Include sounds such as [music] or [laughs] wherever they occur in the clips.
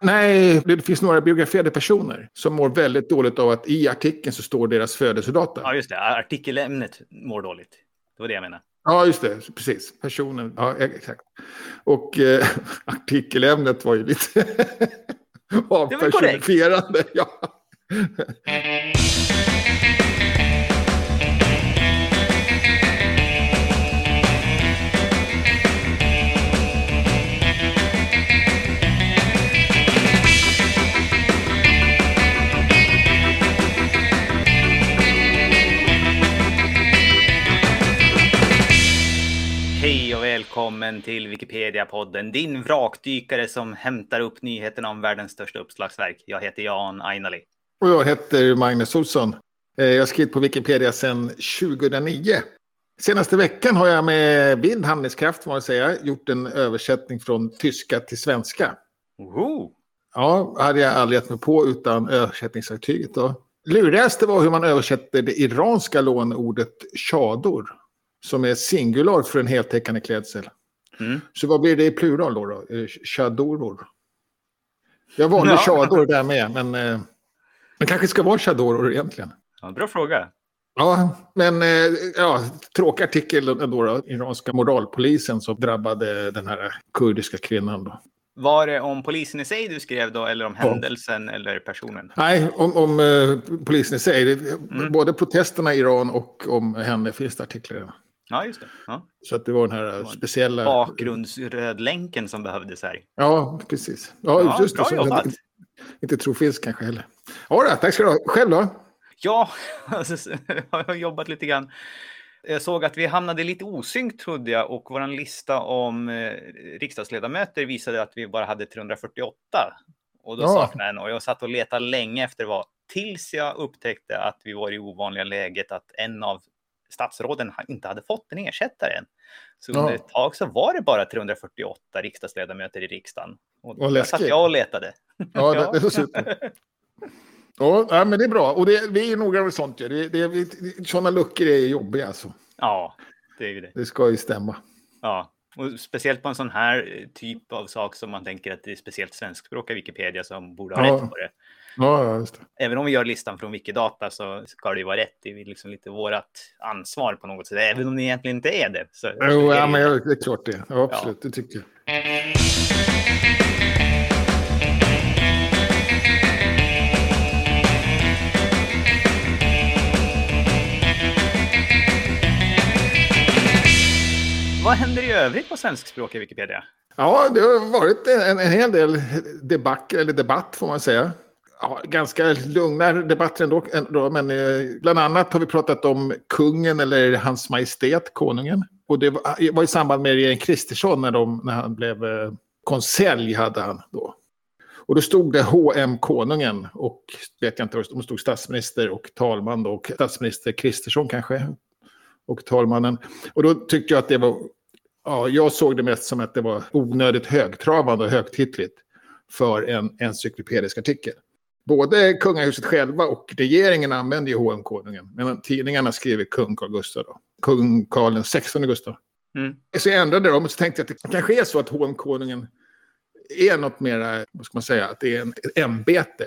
Nej, det finns några biograferade personer som mår väldigt dåligt av att i artikeln så står deras födelsedata. Ja, just det. Artikelämnet mår dåligt. Det var det jag menade. Ja, just det. Precis. Personen. Ja, exakt. Och eh, [laughs] artikelämnet var ju lite [laughs] avpersonifierande. Ja. [laughs] välkommen till Wikipedia-podden, din vrakdykare som hämtar upp nyheterna om världens största uppslagsverk. Jag heter Jan Ainali. Och jag heter Magnus Olsson. Eh, jag har skrivit på Wikipedia sedan 2009. Senaste veckan har jag med vild handlingskraft, får man säga, gjort en översättning från tyska till svenska. Oho. Ja, hade jag aldrig gett mig på utan översättningsverktyget. Lurigaste var hur man översätter det iranska lånordet chador som är singular för en heltäckande klädsel. Mm. Så vad blir det i plural då? då? Eh, chadoror. Jag valde ja. chador där med, men eh, det kanske ska vara chadoror egentligen. Ja, bra fråga. Ja, men eh, ja, tråkig artikel ändå då. Iranska moralpolisen som drabbade den här kurdiska kvinnan då. Var det om polisen i sig du skrev då eller om händelsen ja. eller personen? Nej, om, om uh, polisen i sig. Mm. Både protesterna i Iran och om henne finns det artiklar. Ja, just det. Ja. Så att det var den här speciella... Bakgrundsrödlänken som behövdes här. Ja, precis. Ja, ja just bra det. jobbat. Inte, inte tror finns kanske heller. Ja, tack ska du ha. Själv då? Ja, [laughs] alltså, jag har jobbat lite grann. Jag såg att vi hamnade lite osynkt trodde jag och vår lista om eh, riksdagsledamöter visade att vi bara hade 348. Och då ja. saknade jag en och jag satt och letade länge efter vad tills jag upptäckte att vi var i ovanliga läget att en av statsråden inte hade fått en ersättare än. Så under ett tag så var det bara 348 riksdagsledamöter i riksdagen. Och Vad läskigt. satt jag och letade. Ja, det, [laughs] det super. Ja, men det är bra. Och det, vi är noga med sånt. Ja. Det, det, sådana luckor är jobbiga alltså. Ja, det är ju det. Det ska ju stämma. Ja, och speciellt på en sån här typ av sak som man tänker att det är speciellt svenskspråkiga Wikipedia som borde ha ja. rätt på det. Ja, just det. Även om vi gör listan från Wikidata så ska det ju vara rätt. Det är liksom lite vårt ansvar på något sätt, även om det egentligen inte är det. Så, jo, ja, men det är klart det. Ja, absolut, ja. det tycker jag. Vad händer i övrigt på svenskspråkiga Wikipedia? Ja, det har varit en, en hel del debatt, eller debatt får man säga ja, ganska lugna debatter ändå, ändå. Men eh, bland annat har vi pratat om kungen eller hans majestät, konungen. Och det var, eh, var i samband med regeringen Kristersson när, de, när han blev eh, konselj hade han då. Och då stod det HM Konungen och vet jag inte, de stod statsminister och talman då, och statsminister Kristersson kanske. Och talmannen. Och då tyckte jag att det var, ja, jag såg det mest som att det var onödigt högtravande och högtidligt för en encyklopedisk artikel både kungahuset själva och regeringen använder ju HM Konungen. Men tidningarna skriver kung Carl Gustaf då. Kung Carl XVI Gustaf. Mm. Så jag ändrade dem och så tänkte jag att det kanske är så att HM Konungen är något mer, vad ska man säga, att det är ett ämbete.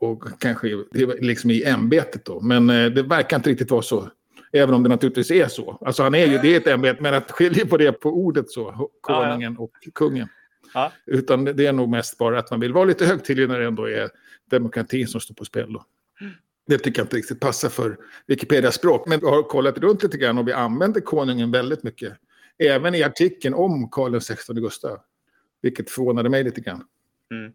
Och kanske det är liksom i ämbetet då. Men eh, det verkar inte riktigt vara så. Även om det naturligtvis är så. Alltså han är ju, det är ett ämbete, men att skilja på det på ordet så, konungen och kungen. Ja. Utan det är nog mest bara att man vill vara lite högtidlig när det ändå är demokratin som står på spel. Då. Det tycker jag inte riktigt passar för Wikipedia-språk. Men vi har kollat runt lite grann och vi använder konungen väldigt mycket. Även i artikeln om Karl XVI Gustav. Vilket förvånade mig lite grann. Mm.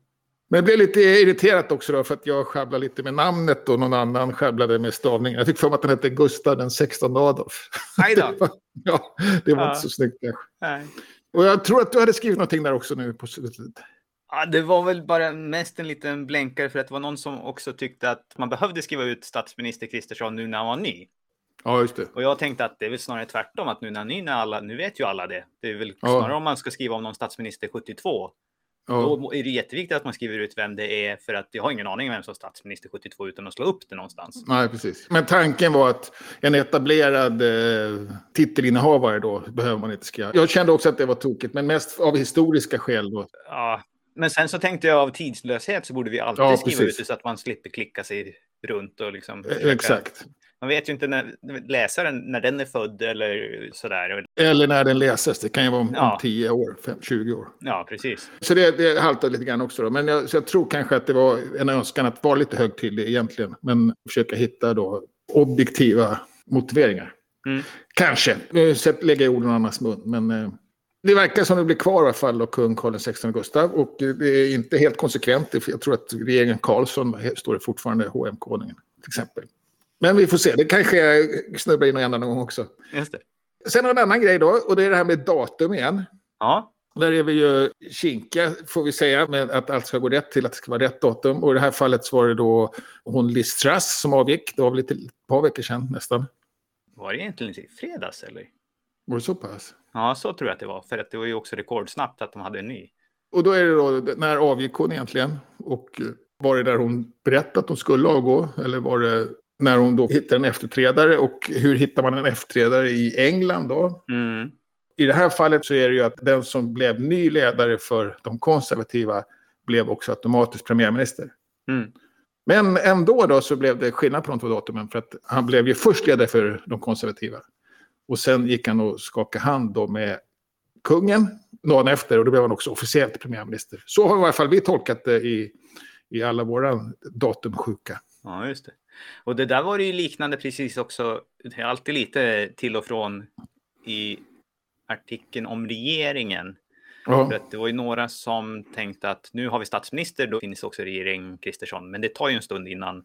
Men jag blev lite irriterat också då för att jag sjabblade lite med namnet och någon annan sjabblade med stavningen. Jag fick för mig att den hette Gustav den 16 Adolf. Nej då. [laughs] ja, det var ja. inte så snyggt kanske. Nej. Och jag tror att du hade skrivit någonting där också nu på slutet. Ja, det var väl bara mest en liten blänkare för att det var någon som också tyckte att man behövde skriva ut statsminister Kristersson nu när han var ny. Ja, just det. Och jag tänkte att det är väl snarare tvärtom, att nu när ni, när alla, nu vet ju alla det. Det är väl ja. snarare om man ska skriva om någon statsminister 72. Ja. Då är det jätteviktigt att man skriver ut vem det är, för att jag har ingen aning om vem som är statsminister 72 utan att slå upp det någonstans. Nej, precis. Men tanken var att en etablerad eh, titelinnehavare då behöver man inte skriva. Jag kände också att det var tokigt, men mest av historiska skäl då. Ja, Men sen så tänkte jag av tidslöshet så borde vi alltid Ja, skriva precis. ut det så att man slipper klicka sig runt och liksom. Eh, försöka- Exakt. Man vet ju inte när läsaren, när den är född eller sådär. Eller när den läses. Det kan ju vara om, Ja. om 10 år, fem, 20 år. Ja, precis. Så det, det haltar lite grann också. Då. Men jag, jag tror kanske att det var en önskan att vara lite högtidlig egentligen. Men försöka hitta då objektiva motiveringar. Mm. Kanske. Nu lägger jag orden i annans mun. Men eh, det verkar som det blir kvar i alla fall då kung Karl XVI Gustav. Och det är inte helt konsekvent. Jag tror att regeringen Karlsson står det fortfarande HM-konungen till exempel. Men vi får se. Det kanske snubblar in någon annan gång också. Just det. Sen har en annan grej då. Och det är det här med datum igen. Ja, Där är vi ju kinkiga, får vi säga, med att allt ska gå rätt till att det ska vara rätt datum. Och i det här fallet så var det då hon Liz Truss som avgick. Det var väl lite, ett par veckor sedan nästan. var det egentligen i fredags eller? Var det så pass? Ja, så tror jag att det var. För att det var ju också rekordsnabbt att de hade en ny. Och då är det då, när avgick hon egentligen? Och var det där hon berättade att hon skulle avgå? Eller var det när hon då hittade en efterträdare? Och hur hittar man en efterträdare i England då? Mm. I det här fallet så är det ju att den som blev ny ledare för de konservativa blev också automatiskt premiärminister. Mm. Men ändå då så blev det skillnad på de två datumen. För att han blev ju först ledare för de konservativa. Och sen gick han och skakade hand då med kungen dagen efter. Och då blev han också officiellt premiärminister. Så har i alla fall vi tolkat det i, i alla våra datumsjuka. Ja, just det. Och det där var det ju liknande precis också. Det är alltid lite till och från i artikeln om regeringen. För Ja, att det var ju några som tänkte att nu har vi statsminister, då finns också regering Kristersson. Men det tar ju en stund innan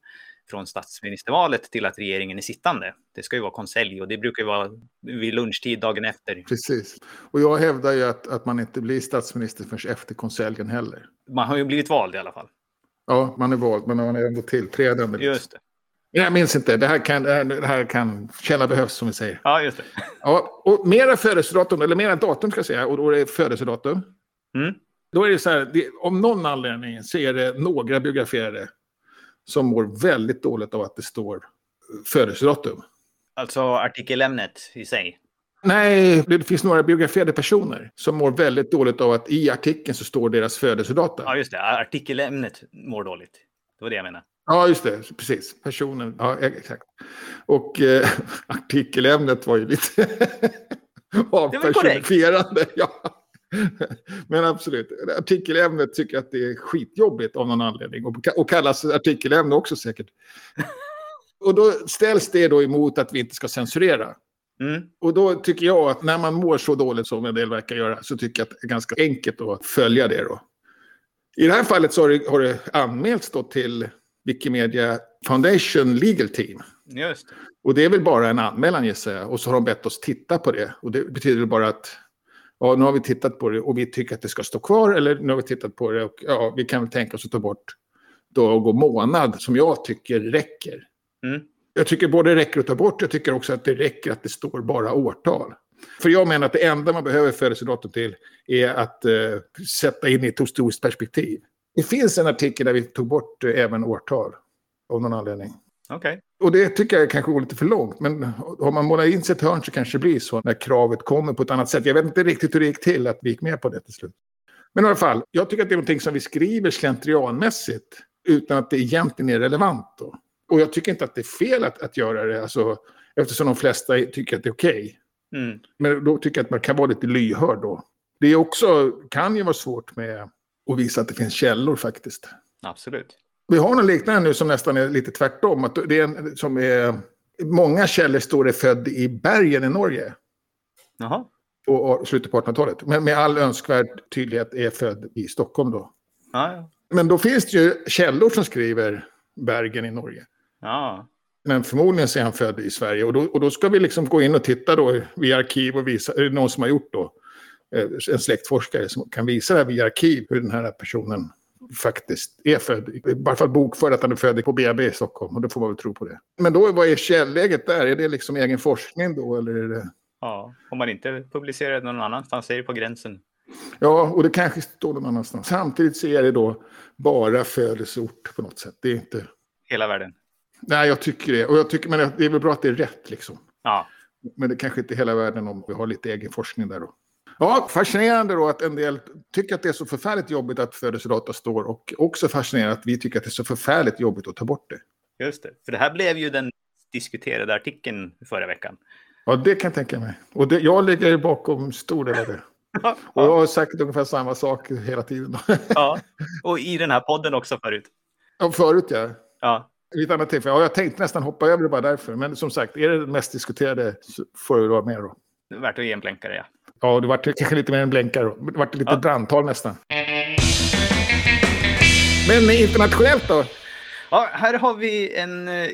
från statsministervalet till att regeringen är sittande. Det ska ju vara konselj och det brukar ju vara vid lunchtid dagen efter. precis. Och jag hävdar ju att, att man inte blir statsminister förrän efter konseljen heller. Man har ju blivit vald i alla fall. Ja, man är vald, men man är ändå tillträdande. liksom. Just det. Jag minns inte. Det här kan, det här, kan källa behövs som vi säger. Ja, just det. Ja, och mera födelsedatum, eller mera datum ska jag säga, och då är det födelsedatum. Mm. Då är det så här, det, om någon anledning så är det några biograferare som mår väldigt dåligt av att det står födelsedatum. Alltså artikelämnet i sig. Nej, det finns några biograferade personer som mår väldigt dåligt av att i artikeln så står deras födelsedatum. Ja, just det. Artikelämnet mår dåligt. Det var det jag menade. Ja, just det. Precis. Personen. Ja, exakt. Och eh, [laughs] artikelämnet var ju lite [laughs] avpersonifierande. [laughs] Ja. Men absolut. Artikelämnet tycker att det är skitjobbigt av någon anledning. Och, och kallas artikelämne också säkert. Och då ställs det då emot att vi inte ska censurera. Mm. Och då tycker jag att när man mår så dåligt som en del verkar göra så tycker jag att det är ganska enkelt att följa det då. I det här fallet så har det, har det anmälts då till Wikimedia Foundation Legal Team. Just det. Och det är väl bara en anmälan gissar jag. Och så har de bett oss titta på det. Och det betyder bara att ja, nu har vi tittat på det och vi tycker att det ska stå kvar. Eller nu har vi tittat på det och ja, vi kan väl tänka oss att ta bort dag och månad som jag tycker räcker. Mm. Jag tycker både det räcker att ta bort, jag tycker också att det räcker att det står bara årtal. För jag menar att det enda man behöver födelsedatum till är att eh, sätta in i ett historiskt perspektiv. Det finns en artikel där vi tog bort eh, även årtal av någon anledning. Okej. Och det tycker jag kanske går lite för långt. Men har man målat in sig ett hörn så kanske det blir så när kravet kommer på ett annat sätt. Jag vet inte riktigt hur det gick till att vi gick med på det till slut. Men i alla fall, jag tycker att det är någonting som vi skriver slentrianmässigt utan att det egentligen är relevant. Då. Och jag tycker inte att det är fel att, att göra det, alltså, eftersom de flesta tycker att det är okej. Mm. Men då tycker jag att man kan vara lite lyhörd då. Det är också, kan ju vara svårt med att visa att det finns källor faktiskt. Absolut. Vi har något liknande nu som nästan är lite tvärtom. Att det är en, som är, många källor står det född i bergen i Norge. Jaha. På slutet på 1800-talet. Men med all önskvärd tydlighet är född i Stockholm då. Ja. Men då finns det ju källor som skriver Bergen i Norge. ja. Men förmodligen så är han född i Sverige. Och då, och då ska vi liksom gå in och titta då via arkiv och visa, är det någon som har gjort då, en släktforskare som kan visa det här via arkiv hur den här personen faktiskt är född. I varje fall bokförd att han är född på BB i Stockholm. Och då får man väl tro på det. Men då, vad är källläget där? Är det liksom egen forskning då? Eller är det... ja. Om man inte publicerar det någon annanstans är det på gränsen. Ja, och det kanske står någon annanstans. Samtidigt så är det då bara födelseort på något sätt. Det är inte... Hela världen. Nej, jag tycker det. Och jag tycker, men det är väl bra att det är rätt liksom. Ja. Men det kanske inte är hela världen om vi har lite egen forskning där då. Ja, fascinerande då att en del tycker att det är så förfärligt jobbigt att födelsedata står och också fascinerande att vi tycker att det är så förfärligt jobbigt att ta bort det. Just det, för det här blev ju den diskuterade artikeln förra veckan. Ja, det kan jag tänka mig. Och det, jag ligger bakom stor del av det. [laughs] Och jag har sagt ungefär samma sak hela tiden. [laughs] ja, och i den här podden också förut. Ja, förut ja. Ja. Vid ett annat tillfälle. Ja, jag tänkte nästan hoppa över det bara därför. Men som sagt, är det det mest diskuterade så får det vara med då. Det är värt att ge en blänkare, ja. Ja, det var kanske lite mer än blänkare. Det var lite Ja. brandtal nästan. Men internationellt då? Ja, här har vi en eh,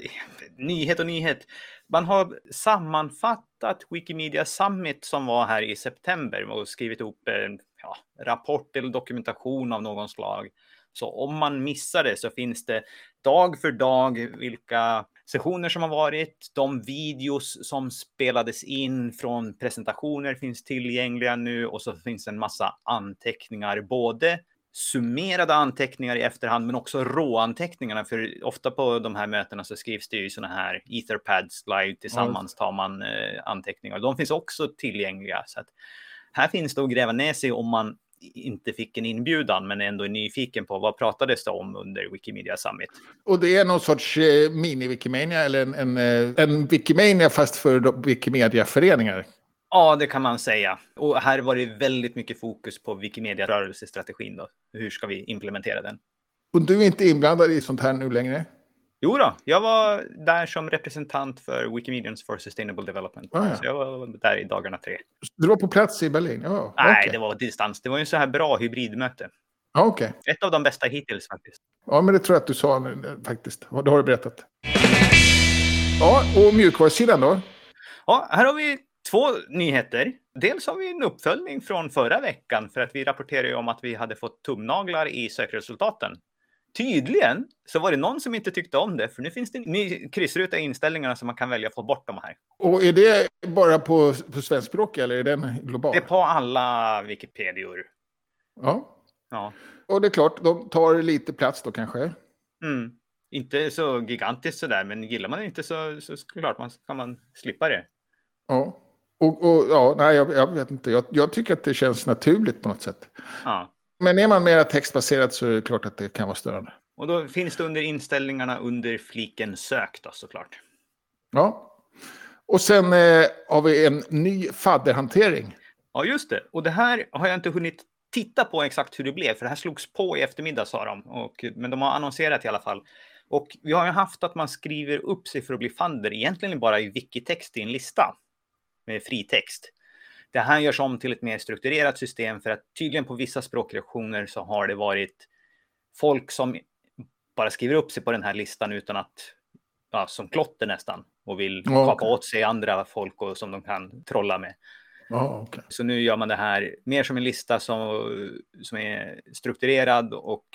nyhet och nyhet. Man har sammanfattat Wikimedia Summit som var här i september och skrivit ihop en ja, rapport eller dokumentation av någon slag. Så om man missar det så finns det dag för dag vilka sessioner som har varit, de videos som spelades in från presentationer finns tillgängliga nu och så finns en massa anteckningar, både summerade anteckningar i efterhand, men också råanteckningarna. För ofta på de här mötena så skrivs det ju sådana här etherpads live tillsammans tar man eh, anteckningar. De finns också tillgängliga. Så att här finns det att gräva ner sig om man inte fick en inbjudan, men ändå är nyfiken på vad pratades det om under Wikimedia Summit. Och det är någon sorts eh, mini-Wikimania eller en, en, eh, en Wikimania fast för Wikimedia-föreningar. Ja, det kan man säga. Och här var det väldigt mycket fokus på Wikimedia-rörelsestrategin. Då. Hur ska vi implementera den? Och du är inte inblandad i sånt här nu längre? Jo då, jag var där som representant för Wikimedians for Sustainable Development. Ah, ja. Så jag var där i dagarna tre. Du var på plats i Berlin? Ja, Nej, det var distans. Det var ju en så här bra hybridmöte. Ja, okej. Ett av de bästa hittills faktiskt. Ja, men det tror jag att du sa nu, faktiskt. Ja, Det har du berättat. Ja, och mjukvarusidan då? Ja, här har vi två nyheter. Dels har vi en uppföljning från förra veckan för att vi rapporterade om att vi hade fått tumnaglar i sökresultaten. Tydligen så var det någon som inte tyckte om det, för nu finns det en ny kryssruta i inställningarna som man kan välja att få bort de här. Och är det bara på, på svenskspråk eller är den global? Det är på alla Wikipedior. Ja. Ja. Och det är klart, de tar lite plats då kanske. Mm. Inte så gigantiskt sådär, men gillar man det inte så, så klart man kan man slippa det. Ja. Och, och ja, nej, jag, jag vet inte. Jag, jag tycker att det känns naturligt på något sätt. Ja. Men är man mer textbaserat så är det klart att det kan vara störande. Och då finns det under inställningarna under fliken sök då såklart. Ja. Och sen eh, har vi en ny fadderhantering. Ja, just det. Och det här har jag inte hunnit titta på exakt hur det blev, för det här slogs på i eftermiddag sa de. Och, men de har annonserat i alla fall. Och vi har ju haft att man skriver upp sig för att bli fadder, egentligen bara i wikitext i en lista med fritext. Det här görs om till ett mer strukturerat system för att tydligen på vissa språkreaktioner så har det varit folk som bara skriver upp sig på den här listan utan att, ja, som klotter nästan, och vill kapa okej. åt sig andra folk och, som de kan trolla med. Ja, okej. Så nu gör man det här mer som en lista som, som är strukturerad och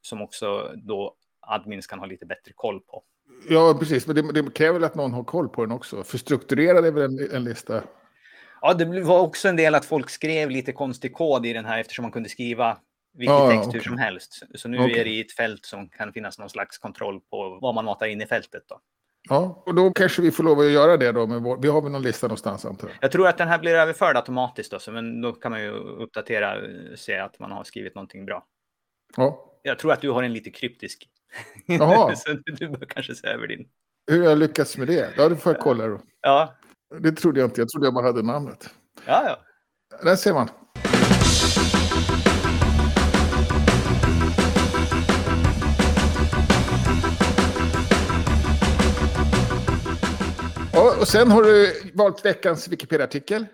som också då admins kan ha lite bättre koll på. Ja, precis. Men det, det kräver väl att någon har koll på den också. För strukturerad är väl en, en lista. Ja, det var också en del att folk skrev lite konstig kod i den här eftersom man kunde skriva vilken ja, text hur okej. som helst. Så nu Okej. är det i ett fält som kan finnas någon slags kontroll på vad man matar in i fältet. Då. Ja, och då kanske vi får lov att göra det då. Med vår, vi har väl någon lista någonstans antar jag. Jag tror att den här blir överförd automatiskt, då, så, men då kan man ju uppdatera och se att man har skrivit någonting bra. Ja. Jag tror att du har en lite kryptisk. Jaha. [laughs] så du bör kanske se över din. Hur har jag lyckats med det? Ja, det får jag kolla då. Ja, Det trodde jag inte. Jag trodde jag bara hade namnet. ja, ja. Där ser man. Ja, och sen har du valt veckans Wikipedia-artikel.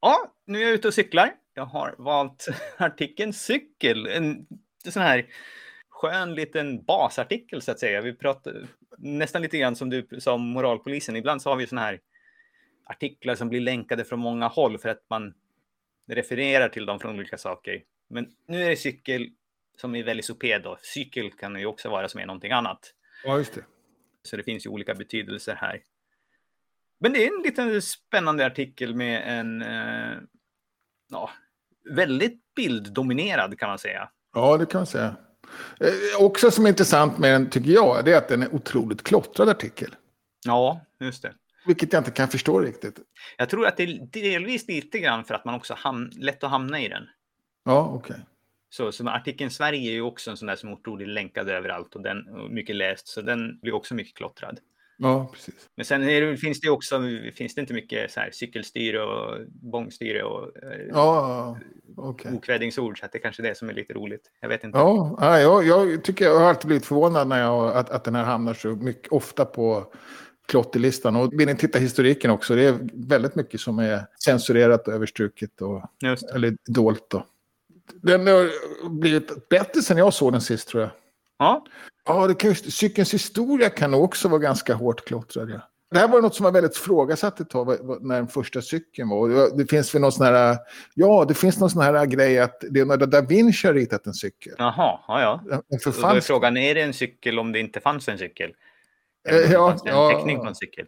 Ja, nu är jag ute och cyklar. Jag har valt [laughs] artikeln cykel. En sån här skön liten basartikel så att säga. Vi pratar nästan lite grann som du sa om moralpolisen. Ibland så har vi såna här artiklar som blir länkade från många håll för att man refererar till dem från olika saker. Men nu är det cykel som är velociped då. Cykel kan ju också vara som är någonting annat. Ja, just det. Så det finns ju olika betydelser här. Men det är en liten spännande artikel med en eh, ja, väldigt bilddominerad kan man säga. Ja, det kan man säga. Eh, också som är intressant med den, tycker jag, det är att den är otroligt klottrad artikel. Ja, just det. Vilket jag inte kan förstå riktigt. Jag tror att det är delvis lite grann för att man också ham lätt att hamna i den. Ja, okej. Okay. Så, så artikeln Sverige är ju också en sån där som otroligt länkad överallt och den och mycket läst, så den blir också mycket klottrad. Ja, precis. Men sen det, finns det också finns det inte mycket så här, cykelstyre och bångstyre och eh, ja, okay. okvädingsord, så att det kanske är det som är lite roligt. Jag vet inte. Ja, jag, jag tycker jag har alltid blivit förvånad när jag, att, att den här hamnar så mycket, ofta på klotterlistan. Och vill ni titta historiken också, det är väldigt mycket som är censurerat och överstruket och, eller dolt. Då. Den har blivit bättre sen jag såg den sist tror jag. Ja. Ja, det kan, cykelns historia kan också vara ganska hårt klottrad. Ja. Det här var något som var väldigt frågasatt ett tag när den första cykeln var. Det finns väl någon sån här, ja, det finns någon sån här grej att Leonardo da Vinci har ritat en cykel. Jaha, ja, ja. En förfalsk... Då är frågan, är det en cykel om det inte fanns en cykel? Eh, ja, en ja, teckning på en cykel?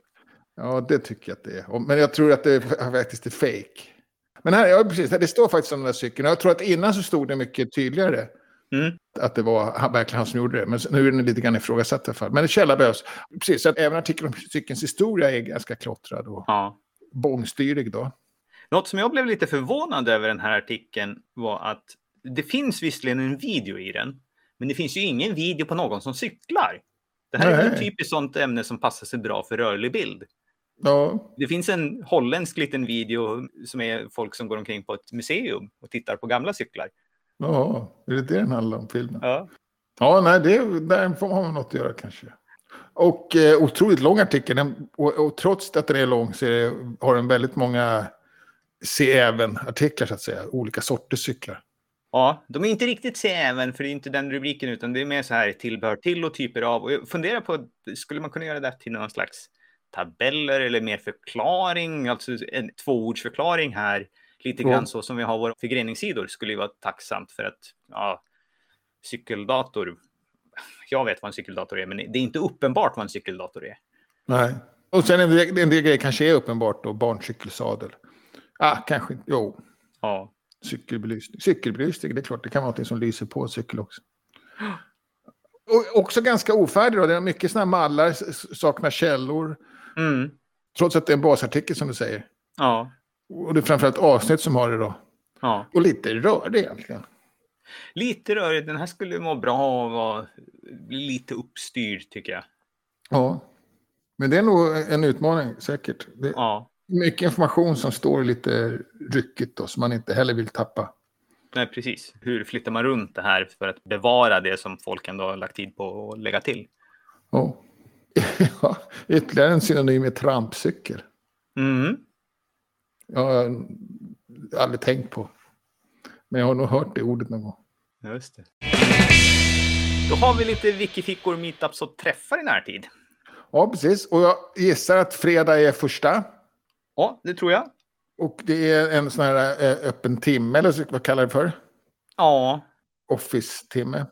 Ja, det tycker jag att det är. Men jag tror att det faktiskt är fake. Men här, ja precis, det står faktiskt om den där cykeln. Jag tror att innan så stod det mycket tydligare. Mm. Att det var verkligen han som gjorde det. Men nu är den lite grann ifrågasatt i alla fall. Men källa behövs. Precis, så att även artikeln om cykelns historia är ganska klottrad och ja. bångstyrig då. Något som jag blev lite förvånad över den här artikeln var att det finns visserligen en video i den, men det finns ju ingen video på någon som cyklar. Det här Nej. är ett typiskt sånt ämne som passar sig bra för rörlig bild. Ja. Det finns en holländsk liten video som är folk som går omkring på ett museum och tittar på gamla cyklar. Ja, är det det den handlar om, filmen? Ja. Ja, nej, det, där får man något att göra kanske. Och eh, otroligt lång artikel. Den, och, och, trots att den är lång så är det, har den väldigt många se även-artiklar, så att säga. Olika sorters cyklar. Ja, de är inte riktigt se även, för det är inte den rubriken, utan det är mer så här tillbehör till och typer av. Och jag funderar på, skulle man kunna göra det till någon slags tabeller eller mer förklaring, alltså en tvåordsförklaring här Lite grann mm. så som vi har våra förgreningssidor skulle ju vara tacksamt för att ja, cykeldator. Jag vet vad en cykeldator är, men det är inte uppenbart vad en cykeldator är. Nej, och sen en del, en del grejer kanske är uppenbart då, barncykelsadel. Ah, kanske inte, jo. Ja. Cykelbelysning. Cykelbelysning, det är klart, det kan vara något som lyser på cykel också. Och också ganska ofärdig då, det är mycket sådana mallar, saknar källor. Mm. Trots att det är en basartikel som du säger. Ja. Och det är framförallt avsnitt som har det då. Ja. Och lite rörlig egentligen. Lite rörig. Den här skulle må bra av att bli lite uppstyrd tycker jag. Ja. Men det är nog en utmaning säkert. Det ja. Mycket information som står lite ryckigt då, som man inte heller vill tappa. Nej, precis. Hur flyttar man runt det här för att bevara det som folk ändå har lagt tid på att lägga till? Ja. [laughs] Ytterligare en synonym är trampcykel. Mm. Jag har aldrig tänkt på. Men jag har nog hört det ordet någon gång. Just det. Då har vi lite wikifickor, meetups och träffar i närtid. Ja, precis. Och jag gissar att fredag är första. Ja, det tror jag. Och det är en sån här eh, öppen timme, eller vad kallar det för? Ja. Office-timme.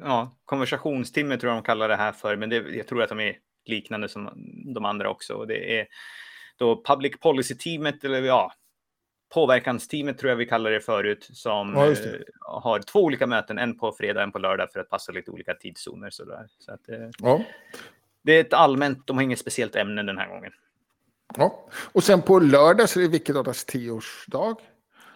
Ja, konversationstimme tror jag de kallar det här för, men det, jag tror att de är liknande som de andra också. Och det är då public policy-teamet, eller ja, påverkansteamet tror jag vi kallar det förut, som ja, det. Eh, har två olika möten, en på fredag, en på lördag för att passa lite olika tidszoner. Sådär. Så att, eh, ja. Det är ett allmänt, de har inget speciellt ämne den här gången. Ja, och sen på lördag så är det Wikidata's tioårsdag.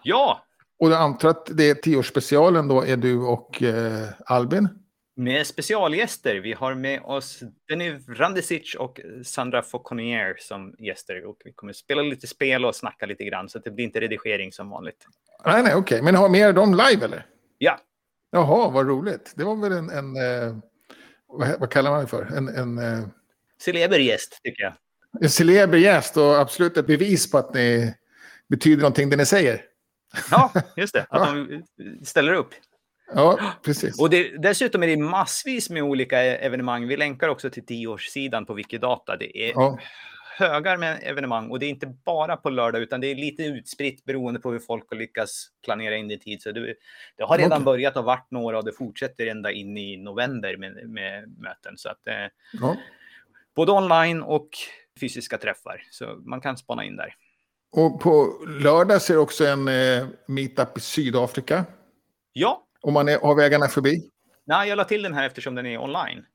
Ja! Och jag antar att det är tioårsspecialen då är du och eh, Albin? med specialgäster. Vi har med oss Denis Randesic och Sandra Fauconnier som gäster. Och vi kommer spela lite spel och snacka lite grann, så det blir inte redigering som vanligt. Nej, nej, okej. Okay. Men har mer dem live, eller? Ja. Jaha, vad roligt. Det var väl en... en eh, vad, vad, kallar man det för? En... en eh, celeber gäst, tycker jag. En celeber gäst och absolut ett bevis på att ni betyder någonting det ni säger. Ja, [laughs] just det. Att de ställer upp. Ja, precis. Och det, dessutom är det massvis med olika evenemang. Vi länkar också till tioårssidan på Wikidata. Det är ja. högar med evenemang och det är inte bara på lördag utan det är lite utspritt beroende på hur folk har lyckats planera in i tid. Så det, det har redan okay. börjat och varit några och det fortsätter ända in i november med, med möten. Så att, eh, ja. Både online och fysiska träffar. Så man kan spana in där. Och på lördag ser också en eh, meetup i Sydafrika. Ja, om man är, har vägarna förbi? Nej, jag la till den här eftersom den är online.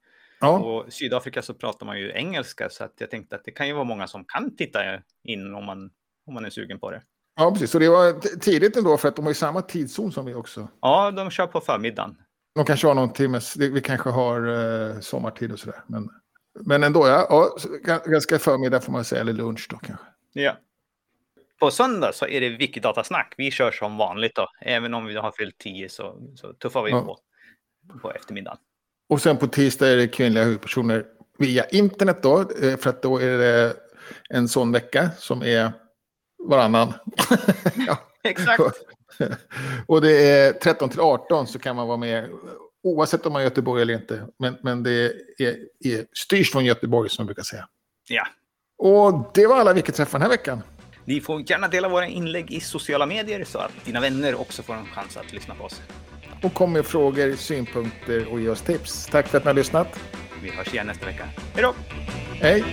Ja. Och Sydafrika så pratar man ju engelska så att jag tänkte att det kan ju vara många som kan titta in om man, om man är sugen på det. Ja, precis. Så det var tidigt ändå för att de har ju samma tidszon som vi också. Ja, de kör på förmiddagen. De kanske har någon timmes, vi kanske har eh, sommartid och sådär. Men, men ändå, ja, ja, ganska förmiddag får man säga, eller lunch då kanske. Ja. På söndag så är det Wikidata-snack. Vi kör som vanligt då. Även om vi har fyllt tio så, så tuffar vi ja. på på eftermiddagen. Och sen på tisdag är det kvinnliga huvudpersoner via internet då. Eh, för att då är det en sån vecka som är varannan. ja. [laughs] Exakt. [laughs] Och det är 13 till 18 så kan man vara med oavsett om man är Göteborg eller inte. Men, men det är, är, styrs från Göteborg som man brukar säga. Ja. Och det var alla vi träffar den här veckan. Ni får gärna dela våra inlägg i sociala medier så att dina vänner också får en chans att lyssna på oss. Och kom med frågor, synpunkter och ge oss tips. Tack för att ni har lyssnat. Vi hörs igen nästa vecka. Hej då! Hej!